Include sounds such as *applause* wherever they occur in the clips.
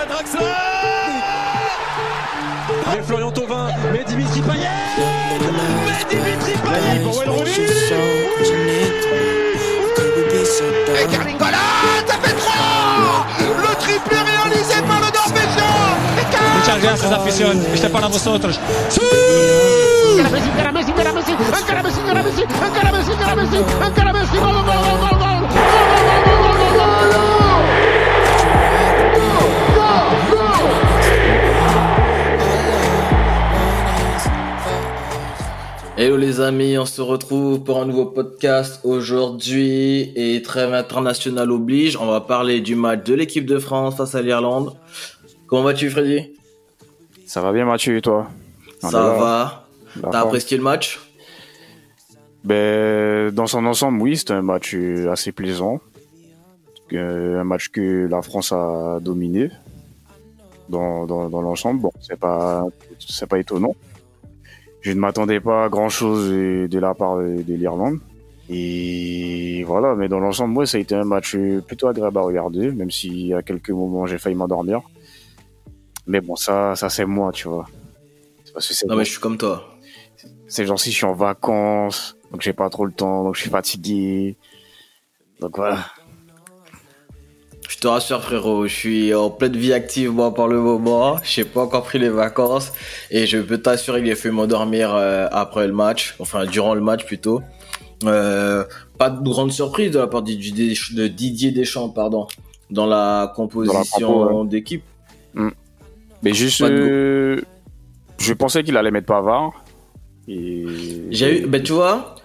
à Draxler Mais Florian Thauvin, mais Dimitri Payet Mais Dimitri Payet pour Wayne Et Carlingola, ça fait 3 Le triplé réalisé par le Norvégien Muchas gracias, afición. Este es para vosotros. Messi, encara Messi, encara Messi, encara Messi, encara Messi, encara Messi, encara Messi, encara Messi, gol, Hello les amis, on se retrouve pour un nouveau podcast aujourd'hui et trêve international oblige. On va parler du match de l'équipe de France face à l'Irlande. Comment vas-tu Freddy? Ça va bien Mathieu et toi? On Ça va T'as apprécié le match? Ben, Dans son ensemble, oui, c'était un match assez plaisant. Euh, un match que la France a dominé dans, dans, dans l'ensemble. Bon, c'est pas, c'est pas étonnant. Je ne m'attendais pas à grand chose de la part de, de l'Irlande. Et voilà, mais dans l'ensemble, ouais, ça a été un match plutôt agréable à regarder, même si à quelques moments j'ai failli m'endormir. Mais bon, ça, ça c'est moi, tu vois. C'est Parce que c'est Non mais je suis comme toi. ces jours-ci, je suis en vacances, donc j'ai pas trop le temps, donc je suis fatigué. Donc voilà. Je te rassure frérot, je suis en pleine vie active moi pour le moment. J'ai pas encore pris les vacances et je peux t'assurer que j'ai fait m'endormir euh, après le match, enfin durant le match plutôt. Euh, pas de grande surprise de la part de Didier de Didier Deschamps pardon dans la composition compo, d'équipe. Mais juste, euh, je pensais qu'il allait mettre Pavard. Et... J'ai eu, ben tu vois,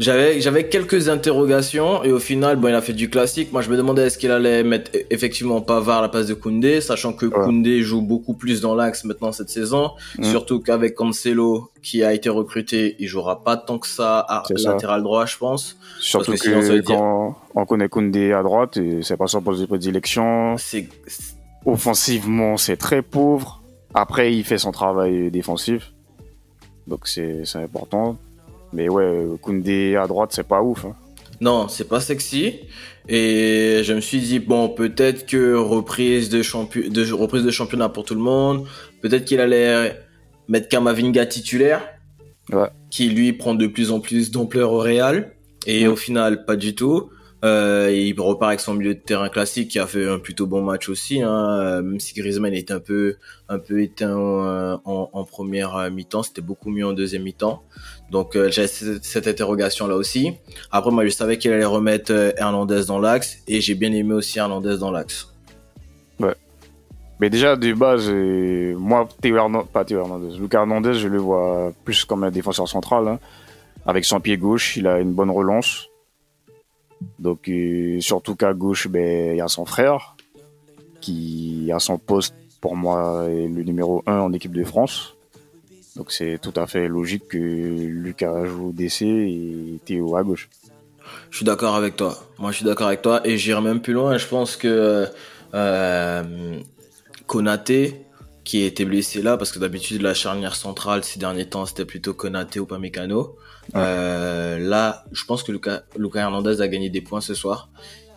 j'avais j'avais quelques interrogations et au final, bon, il a fait du classique. Moi, je me demandais est-ce qu'il allait mettre e- effectivement Pavard à la place de Koundé, sachant que Ouais. Koundé joue beaucoup plus dans l'axe maintenant cette saison, Mm. surtout qu'avec Cancelo qui a été recruté, il jouera pas tant que ça à ça. latéral droit, je pense. Surtout parce que, que sinon, ça veut dire- quand on connaît Koundé à droite, et c'est pas son poste de prédilection. Offensivement, c'est très pauvre. Après, il fait son travail défensif. Donc c'est c'est important. Mais ouais, Koundé à droite, c'est pas ouf. hein. non, c'est pas sexy. Et je me suis dit bon, peut-être que reprise de champion, de reprise de championnat pour tout le monde. Peut-être qu'il allait mettre Kamavinga titulaire. Ouais. qui lui prend de plus en plus d'ampleur au Real et au final pas du tout. Euh, il repart avec son milieu de terrain classique qui a fait un plutôt bon match aussi, hein, euh, même si Griezmann est un peu un peu éteint euh, en, première euh, mi-temps, c'était beaucoup mieux en deuxième mi-temps. Donc j'ai cette interrogation là aussi. Après moi je savais qu'il allait remettre Hernandez dans l'axe et j'ai bien aimé aussi Hernandez dans l'axe. Mais déjà, de base, moi, Théo Hernandez, pas Théo Hernandez, Lucas Hernandez, je le vois plus comme un défenseur central. hein. Avec son pied gauche, il a une bonne relance. Donc, euh, surtout qu'à gauche, ben, il y a son frère, qui a son poste, pour moi, est le numéro 1 en équipe de France. Donc, c'est tout à fait logique que Lucas joue au DC et Théo à gauche. Je suis d'accord avec toi. Moi, je suis d'accord avec toi et j'irai même plus loin. Je pense que euh, Konaté, qui était blessé là, parce que d'habitude la charnière centrale ces derniers temps c'était plutôt Konaté ou pas Mécano. Euh, là, je pense que Lucas, Lucas Hernandez a gagné des points ce soir.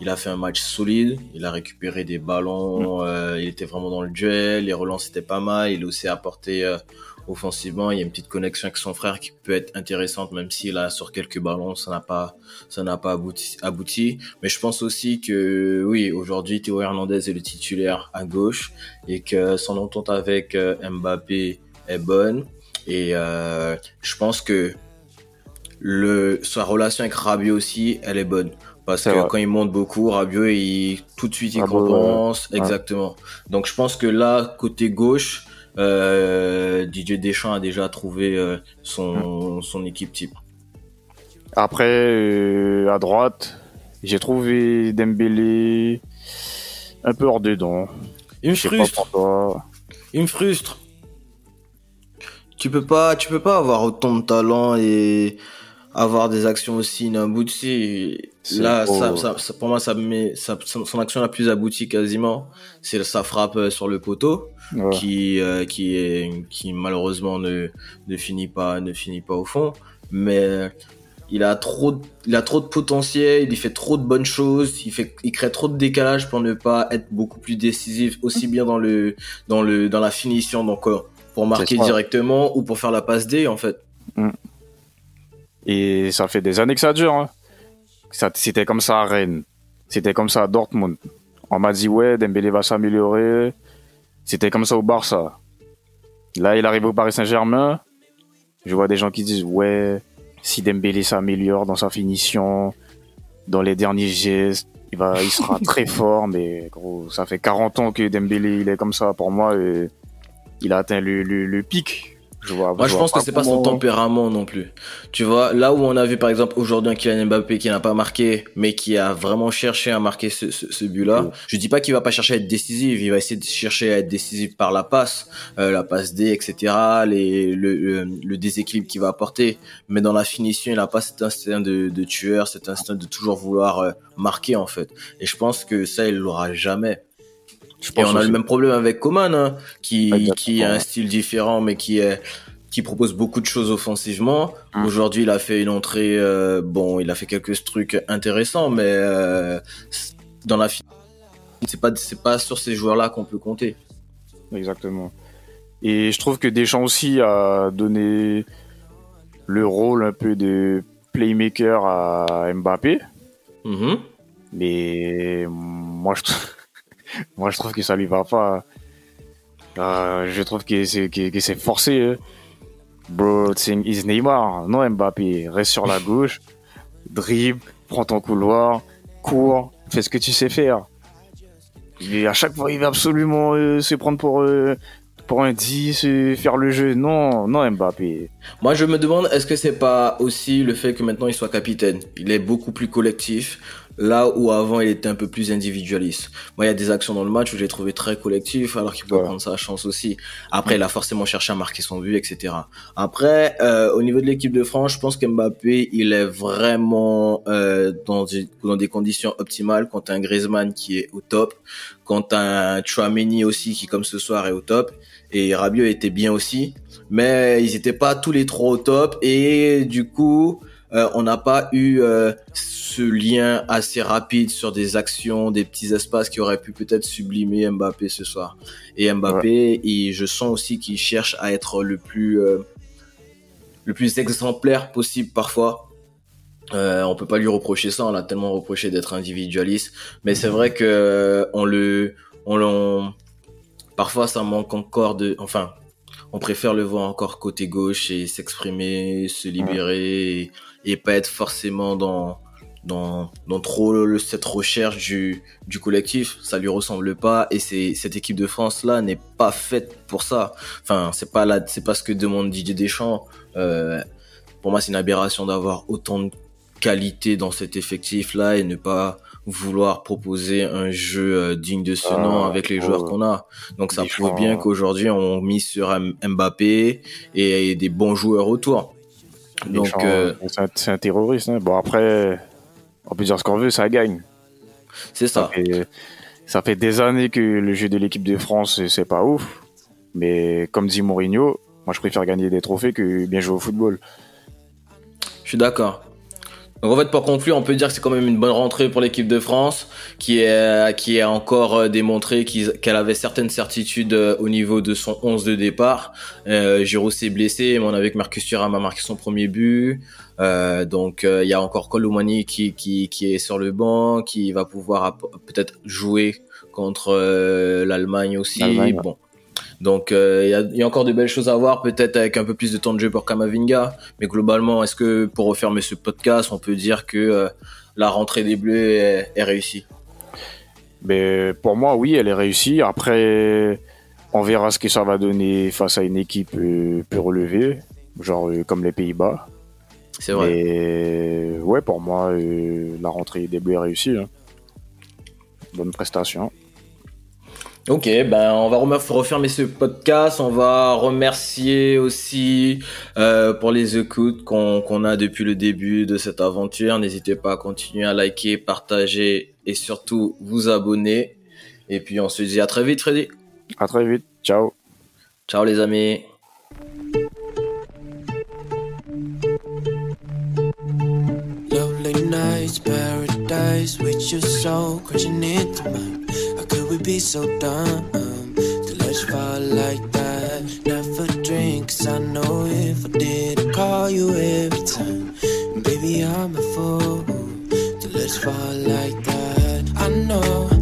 Il a fait un match solide. Il a récupéré des ballons. euh, il était vraiment dans le duel. Les relances étaient pas mal. Il a aussi apporté euh, offensivement. Il y a une petite connexion avec son frère qui peut être intéressante, même si là sur quelques ballons ça n'a pas ça n'a pas abouti, abouti. Mais je pense aussi que oui, aujourd'hui Théo Hernandez est le titulaire à gauche et que son entente avec euh, Mbappé est bonne. Et euh, je pense que le sa relation avec Rabiot aussi, elle est bonne. Parce que vrai. quand il monte beaucoup, Rabiot, il, tout de suite, il Rabiot, compense. ouais. Exactement. Donc, je pense que là, côté gauche, euh, Didier Deschamps a déjà trouvé euh, son, son équipe type. Après, euh, à droite, j'ai trouvé Dembélé un peu hors dedans. Il me pas frustre. Il me frustre. Tu peux pas, tu peux pas avoir autant de talent et avoir des actions aussi inabouties. Là, trop- ça, ça, ça- pour moi, ça met, ça, son action la plus aboutie quasiment, c'est sa frappe euh, sur le poteau, Ouais. qui, euh, qui est, qui malheureusement ne, ne finit pas, ne finit pas au fond. Mais il a trop, il a trop de potentiel, il fait trop de bonnes choses, il fait, il crée trop de décalage pour ne pas être beaucoup plus décisif, aussi bien dans le, dans le, dans la finition, donc euh, pour marquer directement ou pour faire la passe D en fait. Mm. Et ça fait des années que ça dure. Hein. C'était comme ça à Rennes, c'était comme ça à Dortmund. On m'a dit ouais, Dembélé va s'améliorer. C'était comme ça au Barça. Là, il arrive au Paris Saint-Germain. Je vois des gens qui disent ouais, si Dembélé s'améliore dans sa finition, dans les derniers gestes, il va, il sera *laughs* très fort. Mais gros, ça fait 40 ans que Dembélé il est comme ça pour moi. Et il a atteint le, le pic moi, je, pense que c'est pas son tempérament non plus. Tu vois, là où on a vu par exemple aujourd'hui un Kylian Mbappé qui n'a pas marqué, mais qui a vraiment cherché à marquer ce, ce, but-là. Je dis pas qu'il va pas chercher à être décisif, il va essayer de chercher à être décisif par la passe, euh, la passe D, etc. Les, le, le, déséquilibre qu'il va apporter. Mais dans la finition, il n'a pas cet instinct de, de, tueur, cet instinct de toujours vouloir euh, marquer en fait. Et je pense que ça, il l'aura jamais. Et on a le même problème avec Coman, hein, qui, qui a un style différent, mais qui est qui propose beaucoup de choses offensivement. Hum. Aujourd'hui, il a fait une entrée, euh, bon, il a fait quelques trucs intéressants, mais euh, dans la finale, c'est pas c'est pas sur ces joueurs-là qu'on peut compter. Exactement. Et je trouve que Deschamps aussi a donné le rôle un peu de playmaker à Mbappé. Mm-hmm. Mais moi je moi, je trouve que ça lui va pas. Euh, je trouve que c'est, que, c'est forcé. Hein. Bro, c'est Neymar. Non, Mbappé. Reste sur la gauche. *laughs* Dribble, prends ton couloir, cours, fais ce que tu sais faire. Et à chaque fois, il va absolument euh, se prendre pour, euh, pour un 10, faire le jeu. Non, non, Mbappé. Moi, je me demande, est-ce que c'est pas aussi le fait que maintenant il soit capitaine? Il est beaucoup plus collectif. Là où avant il était un peu plus individualiste. Moi, il y a des actions dans le match où j'ai trouvé très collectif, alors qu'il peut prendre sa chance aussi. Après, il a forcément cherché à marquer son but, etc. Après, euh, au niveau de l'équipe de France, je pense qu'Mbappé, il est vraiment euh, dans, des, dans des conditions optimales. Quand un Griezmann qui est au top, quand un Chouameni aussi qui, comme ce soir, est au top, et Rabiot était bien aussi, mais ils n'étaient pas tous les trois au top, et du coup, euh, on n'a pas eu euh, ce lien assez rapide sur des actions, des petits espaces qui auraient pu peut-être sublimer Mbappé ce soir. Et Mbappé, et je sens aussi qu'il cherche à être le plus euh, le plus exemplaire possible parfois. Euh, on peut pas lui reprocher ça, on l'a tellement reproché d'être individualiste, mais c'est vrai que on le on, parfois ça manque encore de enfin on préfère le voir encore côté gauche et s'exprimer, se libérer et pas être forcément dans dans, dans trop cette recherche du, du collectif, ça lui ressemble pas et c'est cette équipe de France là n'est pas faite pour ça. Enfin, c'est pas là, c'est pas ce que demande Didier Deschamps. Euh, pour moi, c'est une aberration d'avoir autant de qualité dans cet effectif là et ne pas vouloir proposer un jeu euh, digne de ce nom ah, avec les joueurs qu'on a. Donc ça prouve bien qu'aujourd'hui on mise sur Mbappé et des bons joueurs autour. Donc, euh, c'est un, terroriste. Hein. Bon, après, on peut dire ce qu'on veut, ça gagne. C'est ça. Ça fait, des années que le jeu de l'équipe de France, c'est pas ouf. Mais comme dit Mourinho, moi, je préfère gagner des trophées que bien jouer au football. Je suis d'accord. Donc en fait, pour conclure, on peut dire que c'est quand même une bonne rentrée pour l'équipe de France, qui est qui a encore euh, démontré qu'elle avait certaines certitudes euh, au niveau de son 11 de départ. Euh, Giroud s'est blessé, mais on avait que Marcus Thuram a marqué son premier but. Euh, donc il y a encore Colomani qui, qui qui est sur le banc, qui va pouvoir peut-être jouer contre l'Allemagne aussi. Bon, donc il euh, y, a, encore de belles choses à voir, peut-être avec un peu plus de temps de jeu pour Kamavinga. Mais globalement, est-ce que pour refermer ce podcast, on peut dire que euh, la rentrée des Bleus est, réussie? Mais pour moi, oui, elle est réussie. Après, on verra ce que ça va donner face à une équipe euh, peu relevée, genre comme les Pays-Bas. C'est vrai. Et ouais, pour moi, la rentrée des Bleus est réussie. Hein. Bonne prestation. Ok, ben on va refermer ce podcast. On va remercier aussi euh, pour les écoutes qu'on a depuis le début de cette aventure. N'hésitez pas à continuer à liker, partager et surtout vous abonner. Et puis on se dit à très vite, Freddy. À très vite. Ciao. Ciao les amis. With your soul crashing into mine. How could we be so dumb to let you fall like that? Never drink, cause I know if I did, I'd call you every time. And baby, I'm a fool to let you fall like that. I know